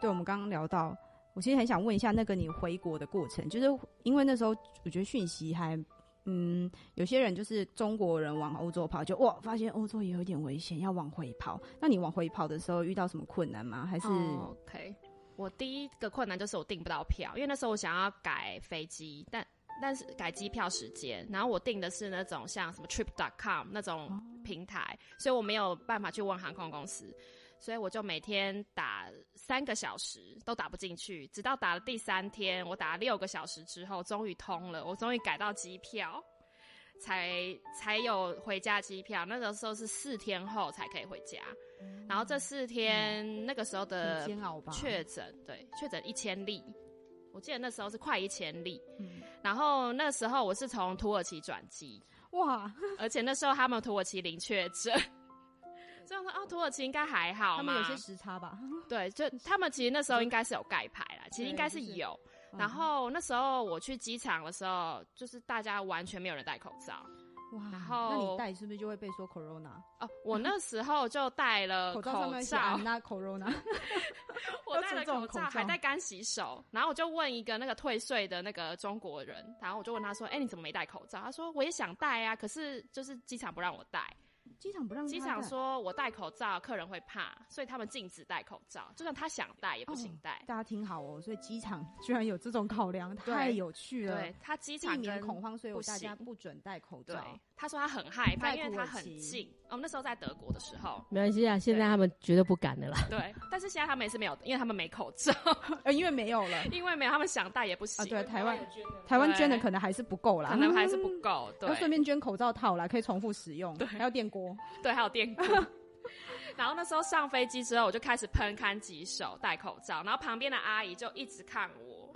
对，我们刚刚聊到，我其实很想问一下，那个你回国的过程，就是因为那时候我觉得讯息还，嗯，有些人就是中国人往欧洲跑，就哇，发现欧洲也有点危险，要往回跑。那你往回跑的时候遇到什么困难吗？还是、哦 OK，我第一个困难就是我订不到票，因为那时候我想要改飞机，但但是改机票时间，然后我订的是那种像什么 Trip.com 那种平台，所以我没有办法去问航空公司，所以我就每天打三个小时都打不进去，直到打了第三天，我打了六个小时之后，终于通了，我终于改到机票。才才有回家机票，那个时候是四天后才可以回家，然后这四天、那个时候的？确诊，对，确诊一千例，我记得那时候是快一千例。嗯然后那时候我是从土耳其转机，哇，而且那时候他们土耳其零确诊，所以我说哦，土耳其应该还好嘛。他们有些时差吧？对，就他们其实那时候应该是有盖牌啦，其实应该是有。嗯然后那时候我去机场的时候，就是大家完全没有人戴口罩哇，然后那你戴是不是就会被说 corona？哦。我那时候就戴了口口罩上面写罩，I'm not corona。我戴了口罩还戴干洗手，然后我就问一个那个退税的那个中国人，然后我就问他说：“哎、你怎么没戴口罩？”他说：“我也想戴啊，可是就是机场不让我戴。机场不让机场说我戴口罩，客人会怕，所以他们禁止戴口罩，就算他想戴也不行戴。大家听好哦，所以机场居然有这种考量，太有趣了。对，他机场避免恐慌，所以不大家不准戴口对罩。，他说他很害怕，因为他很近。我们那时候在德国的时候，没关系啊，现在他们绝对不敢的啦。对，但是现在他们也是没有，因为他们没口罩，呃，因为没有了 因为没有，他们想戴也不行。啊。对，台湾台湾捐的可能还是不够啦，可能还是不够。对要，顺便捐口罩套啦，可以重复使用。对，还有电锅。对，还有电锅。然后那时候上飞机之后，我就开始喷干洗手、戴口罩，然后旁边的阿姨就一直看我，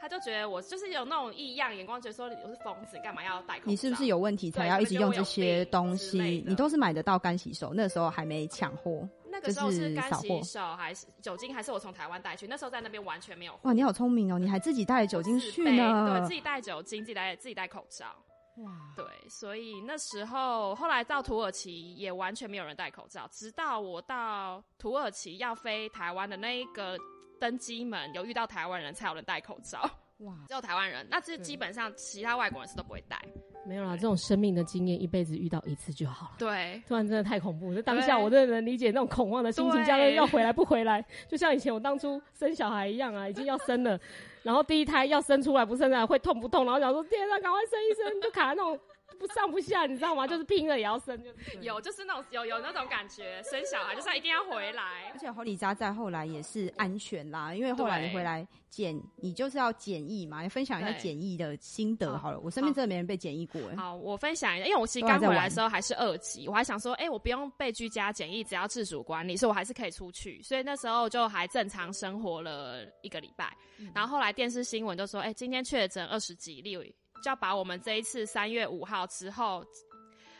她就觉得我就是有那种异样眼光，觉得说我是疯子，你干嘛要戴口罩？你是不是有问题才要一直用这些东？西你都是买得到干洗手，那时候还没抢货。那个时候是是干洗手还是酒精，还是我从台湾带去？那时候在那边完全没有货。哇，你好聪明哦，你还自己带了酒精去呢。对自己带酒精，自己带自己戴口罩。哇，对，所以那时候后来到土耳其也完全没有人戴口罩，直到我到土耳其要飞台湾的那一个登机门，有遇到台湾人才有人戴口罩，哇，只有台湾人，那这基本上其他外国人是都不会戴。没有啦，这种生命的经验一辈子遇到一次就好了。对，突然真的太恐怖就，当下我真的能理解那种恐慌的心情，对家人要回来不回来，就像以前我当初生小孩一样啊，已经要生了，然后第一胎要生出来不生出来会痛不痛，然后想说天啊，赶快生一生，就卡在那种不上不下，你知道吗？就是拼了也要生，就是有就是那种有有那种感觉，生小孩就是一定要回来而。且侯里扎在后来也是安全啦，因为后来你回来检，你就是要检疫嘛，你分享一下对检疫的心得好好了。我身边真的没人被检疫过哎。好，我分享一下，因为我其实刚回来的时候还是二级，我还想说，哎、我不用被居家检疫，只要自主管理，所以我还是可以出去。所以那时候就还正常生活了一个礼拜。然后后来电视新闻就说，哎、今天确诊二十几例，就就要把我们这一次三月五号之后。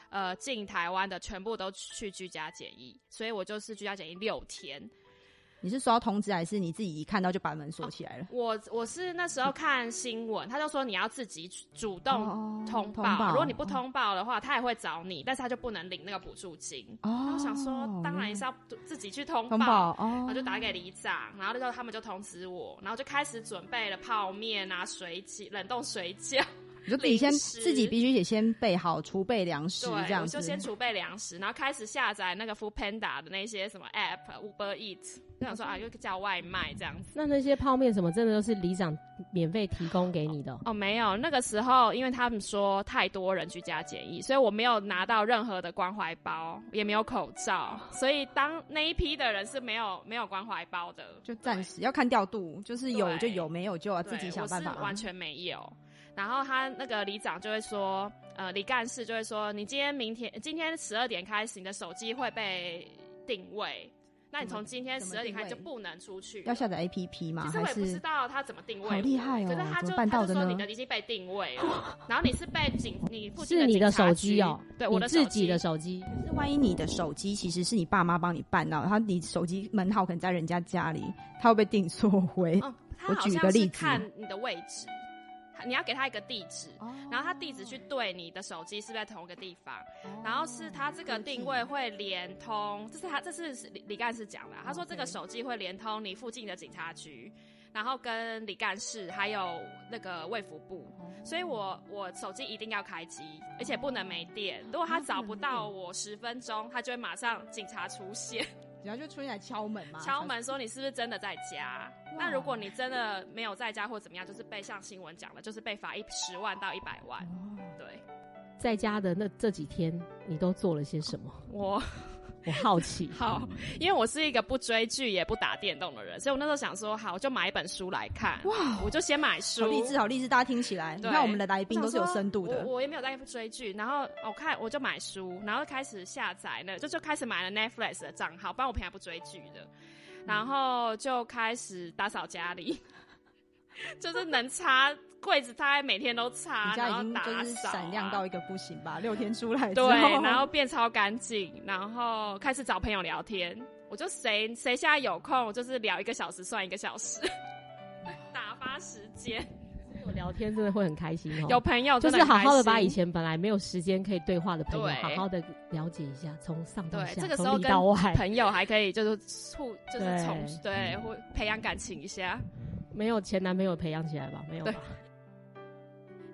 呃，进台湾的全部都去居家检疫，所以我就是居家检疫六天。你是收到通知还是你自己一看到就把门锁起来了？我我是那时候看新闻，他就说你要自己主动哦通报，如果你不通报的话，他也会找你，但是他就不能领那个补助金。哦然后我想说，当然是要自己去通。报哦然后，就打给里长，然后那时候他们就通知我，然后就开始准备了泡面啊、水饺、冷冻水饺。你就自己先自己必须得先备好储备粮食对，这样子我就。先储备粮食，然后开始下载那个 Food Panda 的那些什么 App、Uber Eat，就想说啊，又叫外卖这样子。那那些泡面什么，真的都是里长免费提供给你的哦、哦，没有，那个时候因为他们说太多人居家检疫，所以我没有拿到任何的关怀包，也没有口罩，所以当那一批的人是没有没有关怀包的，就暂时要看调度，就是有就有，没有就要自己想办法啊。我是完全没有。然后他那个里长就会说，呃，李干事就会说，你今天、明天、今天十二点开始，你的手机会被定位，那你从今天十二点开始就不能出去。要下载 APP 吗？还其实我也不知道他怎么定位，好厉害哦可是他怎就他就说么办到的呢？你的已经被定位了，然后你是被警，你附近是你的手机哦局，对，我的自己的手机，可是万一你的手机其实是你爸妈帮你办到，然后你手机门号可能在人家家里，他会被定错回。哦，他我好像是举个例子。看你的位置，你要给他一个地址，哦。然后他地址去对你的手机是不是在同一个地方，哦。然后是他这个定位会连通，这是他这是李李干事讲的啊，他说这个手机会连通你附近的警察局，然后跟李干事还有那个卫福部，哦。所以我我手机一定要开机，而且不能没电。如果他找不到我十分钟，他就会马上警察出现，然后就出现来敲门嘛，敲门说你是不是真的在家？那如果你真的没有在家或怎么样，就是被像新闻讲了，就是被罚一十万到一百万。哦对在家的那这几天，你都做了些什么？我我好奇。好，因为我是一个不追剧也不打电动的人，所以我那时候想说，好，我就买一本书来看。哇，我就先买书，好励志，好励志，大家听起来，你对看我们的来宾都是有深度的我。我也没有在追剧，然后我看我就买书，然后开始下载了，就就开始买了 Netflix 的账号，不然我平常不追剧的。然后就开始打扫家里，就是能擦柜子，大概每天都擦，你家已然后打经就是扫、啊，闪亮到一个不行吧？六天出来对，然后变超干净，然后开始找朋友聊天。我就谁谁现在有空，就是聊一个小时算一个小时，打发时间。有聊天真的会很开心哦。有朋友就是好好的把以前本来没有时间可以对话的朋友，好好的了解一下，从上到下，从这个时候跟里到外。朋友还可以就是促就是从对或培养感情一下。没有前男朋友培养起来吧？没有吧？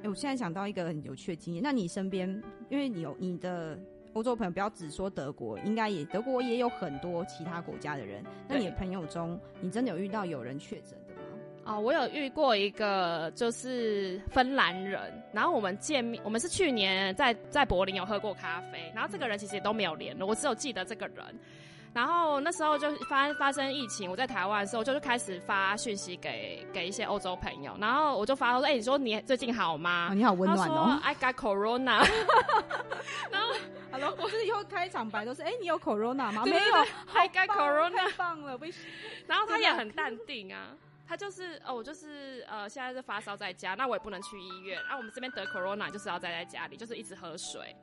哎、我现在想到一个很有趣的经验。那你身边，因为你有你的欧洲朋友，不要只说德国，应该也德国也有很多其他国家的人。那你的朋友中，你真的有遇到有人确诊的吗？哦，我有遇过一个就是芬兰人，然后我们见面，我们是去年在在柏林有喝过咖啡，然后这个人其实也都没有联络，我只有记得这个人。然后那时候就发发生疫情，我在台湾的时候，就是开始发讯息给给一些欧洲朋友，然后我就发说，哎、你说你最近好吗？啊，你好温暖他哦说。I got corona，然后 Hello，我是以后开场白都是，哎、你有 corona 吗？没有，I got corona 太棒了，为然后他也很淡定啊，他就是哦，我就是呃，现在是发烧在家，那我也不能去医院。啊，我们这边得 corona 就是要待在家里，就是一直喝水。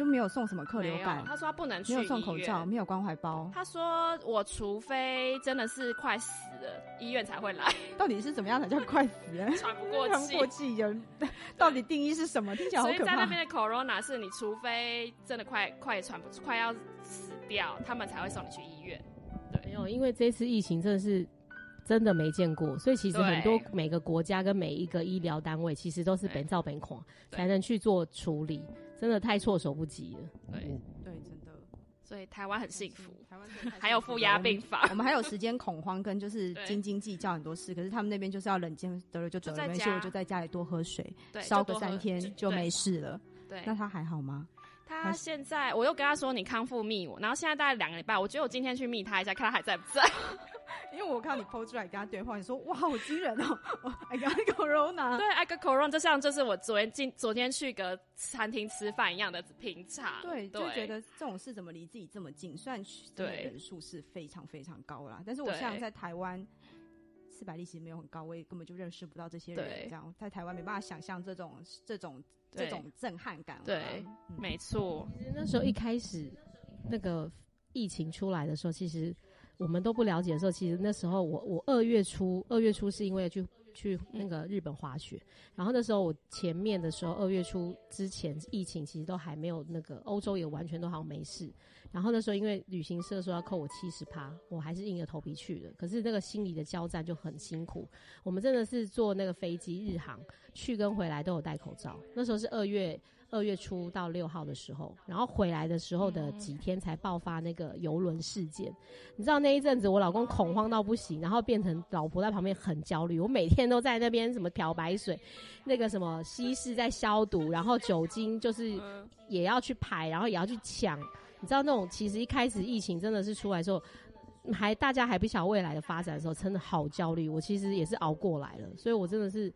就没有送什么客流感，他说他不能去没有送口罩，没有关怀包，他说我除非真的是快死了，医院才会来，到底是怎么样才叫快死人？喘不过气。喘不过气有，到底定义是什么？听起来好可怕。所以在那边的 corona 是你除非真的快快喘不快要死掉，他们才会送你去医院。没有，因为这次疫情真的是真的没见过，所以其实很多每个国家跟每一个医疗单位其实都是本照本狂才能去做处理，真的太措手不及了。对，对，真的所以台湾很幸福，台湾 还有负压病房。我们还有时间恐慌跟就是对斤斤计较很多事，可是他们那边就是要冷静，得了就得了，没事我就在家里多喝水，对，烧个三天就对没事了。对，那他还好吗？他现在，我又跟他说你康复密我，然后现在大概两个礼拜，我觉得我今天去密他一下，看他还在不在。因为我看到你 PO 出来跟他对话，你说哇，好惊人哦！I got corona。对，I got corona，就像就是我昨天今昨天去个餐厅吃饭一样的平常。对，就对觉得这种事怎么离自己这么近？虽然对人数是非常非常高啦，但是我对像在台湾，四百例其实没有很高，我也根本就认识不到这些人。对这样在台湾没办法想象这种这种这种震撼感。对嗯没错，其实那时候一开始那个疫情出来的时候，其实我们都不了解的时候，其实那时候我我二月初二月初是因为去去那个日本滑雪，然后那时候我前面的时候二月初之前疫情其实都还没有那个欧洲也完全都好像没事，然后那时候因为旅行社说要扣我七十趴，我还是硬着头皮去的，可是那个心理的交战就很辛苦，我们真的是坐那个飞机日航去跟回来都有戴口罩，那时候是二月。二月初到六号的时候，然后回来的时候的几天才爆发那个游轮事件。你知道那一阵子我老公恐慌到不行，然后变成老婆在旁边很焦虑。我每天都在那边什么漂白水，那个什么稀释在消毒，然后酒精就是嗯，也要去排，然后也要去抢。你知道那种其实一开始疫情真的是出来的时候，还大家还不晓得未来的发展的时候，真的好焦虑。我其实也是熬过来了，所以我真的是。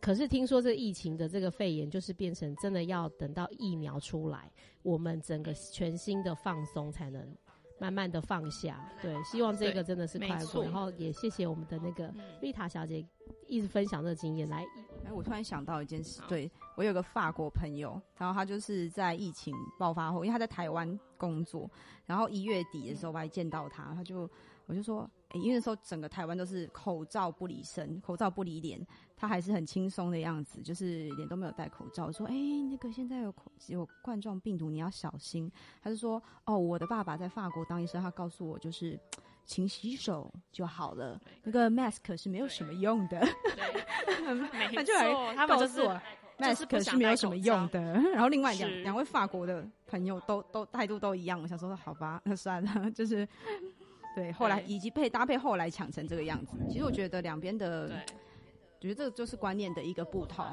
可是听说这疫情的这个肺炎，就是变成真的要等到疫苗出来，我们整个全新的放松才能慢慢的放下。对，希望这个真的是快过。没错然后也谢谢我们的那个嗯丽塔小姐一直分享这个经验来。哎，我突然想到一件事，对我有个法国朋友，然后他就是在疫情爆发后，因为他在台湾工作，然后一月底的时候我还见到他，他就我就说，哎、因为那时候整个台湾都是口罩不离身，口罩不离脸，他还是很轻松的样子，就是脸都没有戴口罩，说，哎、那个现在有口有冠状病毒，你要小心。他就说，哦，我的爸爸在法国当医生，他告诉我就是。勤洗手就好了，那个 mask 是没有什么用的。没 他就来错，他告诉我 mask 是没有什么用的。然后另外两两位法国的朋友都都态度都一样，我想说好吧，那 算了，就是对。后来以及配搭配后来抢成这个样子，其实我觉得两边的，对，觉得这个就是观念的一个不同。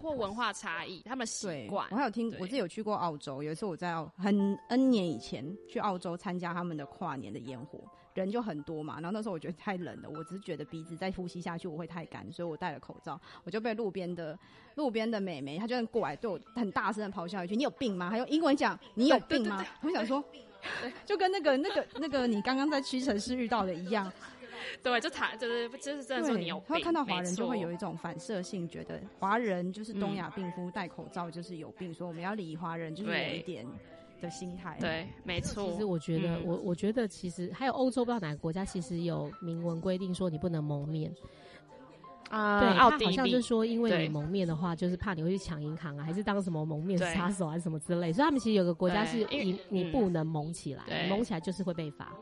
或文化差异，他们习，惯我。还有听，我自己有去过澳洲，有一次我在澳很 N 年以前去澳洲参加他们的跨年的烟火，人就很多嘛。然后那时候我觉得太冷了，我只是觉得鼻子再呼吸下去我会太干，所以我戴了口罩，我就被路边的路边的美眉，她就过来对我很大声的咆哮一句：“你有病吗？”还用英文讲：“你有病吗？” 我想说。就跟那个、那个、那个你刚刚在屈臣氏遇到的一样，对，就他就是就是真的说你有病，他看到华人就会有一种反射性，觉得华人就是东亚病夫，戴口罩就是有病，所以我们要理华人就是有一点的心态。对，没错。其实我觉得，嗯我我觉得其实还有欧洲不知道哪个国家，其实有明文规定说你不能蒙面。啊，对，他好像利是说，因为你蒙面的话，就是怕你会去抢银行啊，还是当什么蒙面杀手还是什么之类。所以他们其实有个国家是你你嗯不能蒙起来，你蒙起来就是会被罚。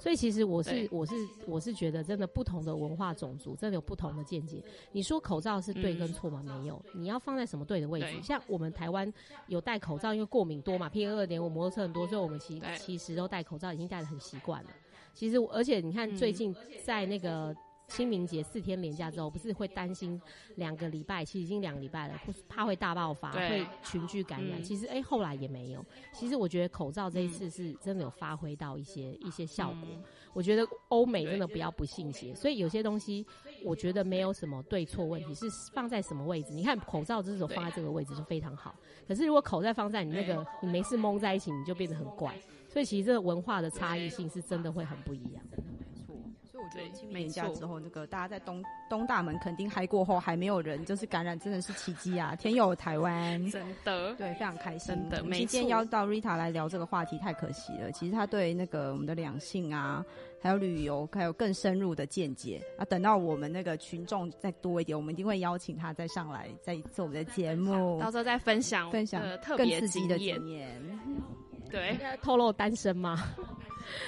所以其实我是我是我是觉得，真的不同的文化种族真的有不同的见解。你说口罩是对跟错吗？没有，你要放在什么对的位置。像我们台湾有戴口罩，因为过敏多嘛，PM 二点五摩托车很多，所以我们其对其实都戴口罩，已经戴的很习惯了。其实我，而且你看，嗯最近在那个清明节四天连假之后，不是会担心两个礼拜，其实已经两个礼拜了，怕会大爆发，会群聚感染。嗯其实，哎、后来也没有。其实我觉得口罩这一次是真的有发挥到一些、一些效果。嗯我觉得欧美真的不要不信邪，所以有些东西我觉得没有什么对错问题，是放在什么位置。你看口罩这种放在这个位置就非常好，可是如果口罩放在你那个你没事蒙在一起，你就变得很怪。所以其实这个文化的差异性是真的会很不一样。所以我觉得对清明没错年假之后，那个大家在东东大门肯定嗨过后，还没有人就是感染，真的是奇迹啊！天佑台湾。真的，对，非常开心。真的今天错邀到 Rita 来聊这个话题，太可惜了。其实她对那个我们的两性啊，还有旅游，还有更深入的见解啊。等到我们那个群众再多一点，我们一定会邀请她再上来，再做我们的节目到，时候再分享分享呃特更别刺激的经验。对，应该透露单身吗？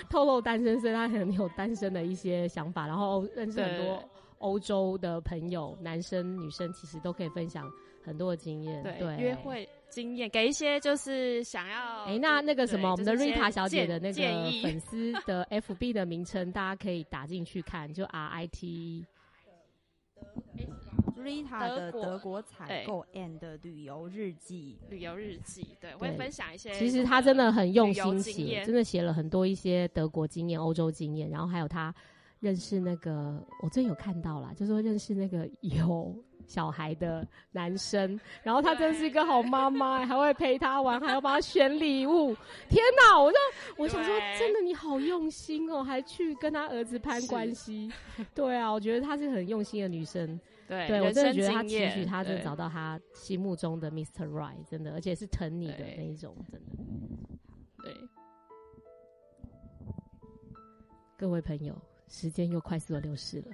透露单身，所以他可能有单身的一些想法，然后 认识很多欧洲的朋友，男生女生其实都可以分享很多的经验。对，对，约。会经验，给一些就是想要哎、那那个什么，我们的就是一些 Rita 小姐的那个粉丝的 FB 的名称，大家可以打进去看，就 R I T。Rita 的德国德国采购 and 旅游日记，旅游日记，对，我会分享一些。其实他真的很用心写，真的写了很多一些德国经验、欧洲经验，然后还有他认识那个，我最近有看到啦，就是说认识那个有小孩的男生，然后他真是一个好妈妈，还会陪他玩，还要帮他选礼物。天哪！我就我想说，真的你好用心哦，还去跟他儿子攀关系。对啊，我觉得她是很用心的女生。对对我真的觉得他经验期许他真的找到他心目中的 Mr. Right，真的，而且是疼你的那一种，真的。对各位朋友，时间又快速的流逝了。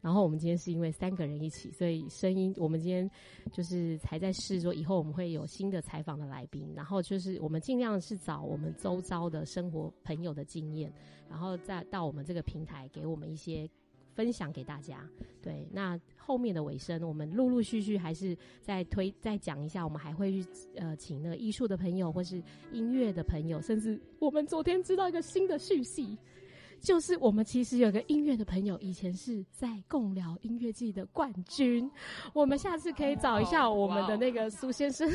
然后我们今天是因为三个人一起，所以声音我们今天就是才在试说，以后我们会有新的采访的来宾，然后就是我们尽量是找我们周遭的生活朋友的经验，然后再到我们这个平台给我们一些分享给大家。对，那后面的尾声，我们陆陆续续还是再推再讲一下，我们还会去呃请那个艺术的朋友或是音乐的朋友，甚至我们昨天知道一个新的讯息。就是我们其实有个音乐的朋友，以前是在共聊音乐季的冠军。我们下次可以找一下我们的那个苏先生，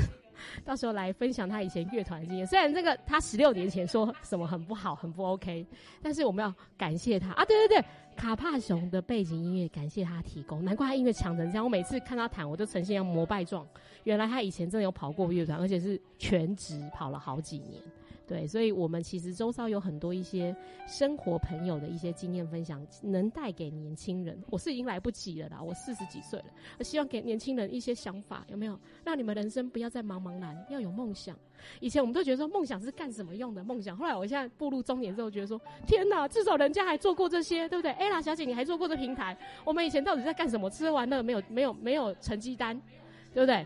到时候来分享他以前乐团的经验。虽然这个他十六年前说什么很不好、很不 OK，但是我们要感谢他啊！对对对，卡帕熊的背景音乐感谢他提供，难怪他音乐强成这样。我每次看他弹，我就呈现要膜拜状。原来他以前真的有跑过乐团，而且是全职跑了好几年。对，所以我们其实周遭有很多一些生活朋友的一些经验分享，能带给年轻人。我是已经来不及了啦，我四十几岁了，希望给年轻人一些想法，有没有？让你们人生不要再茫茫然，要有梦想。以前我们都觉得说梦想是干什么用的梦想，后来我现在步入中年之后，觉得说天哪，至少人家还做过这些，对不对？ella 小姐，你还做过这平台，我们以前到底在干什么？吃喝玩乐，没有没有没有成绩单，对不对？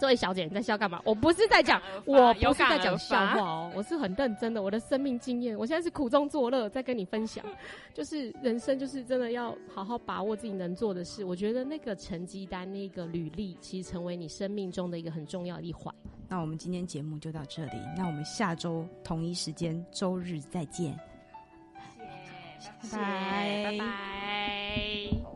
这位小姐，你在笑干嘛？我不是在讲，我不是在讲笑话哦，我是很认真的。我的生命经验，我现在是苦中作乐，在跟你分享。就是人生，就是真的要好好把握自己能做的事。我觉得那个成绩单、那个履历，其实成为你生命中的一个很重要的一环。那我们今天节目就到这里，那我们下周同一时间周日再见。谢谢，拜拜，拜拜。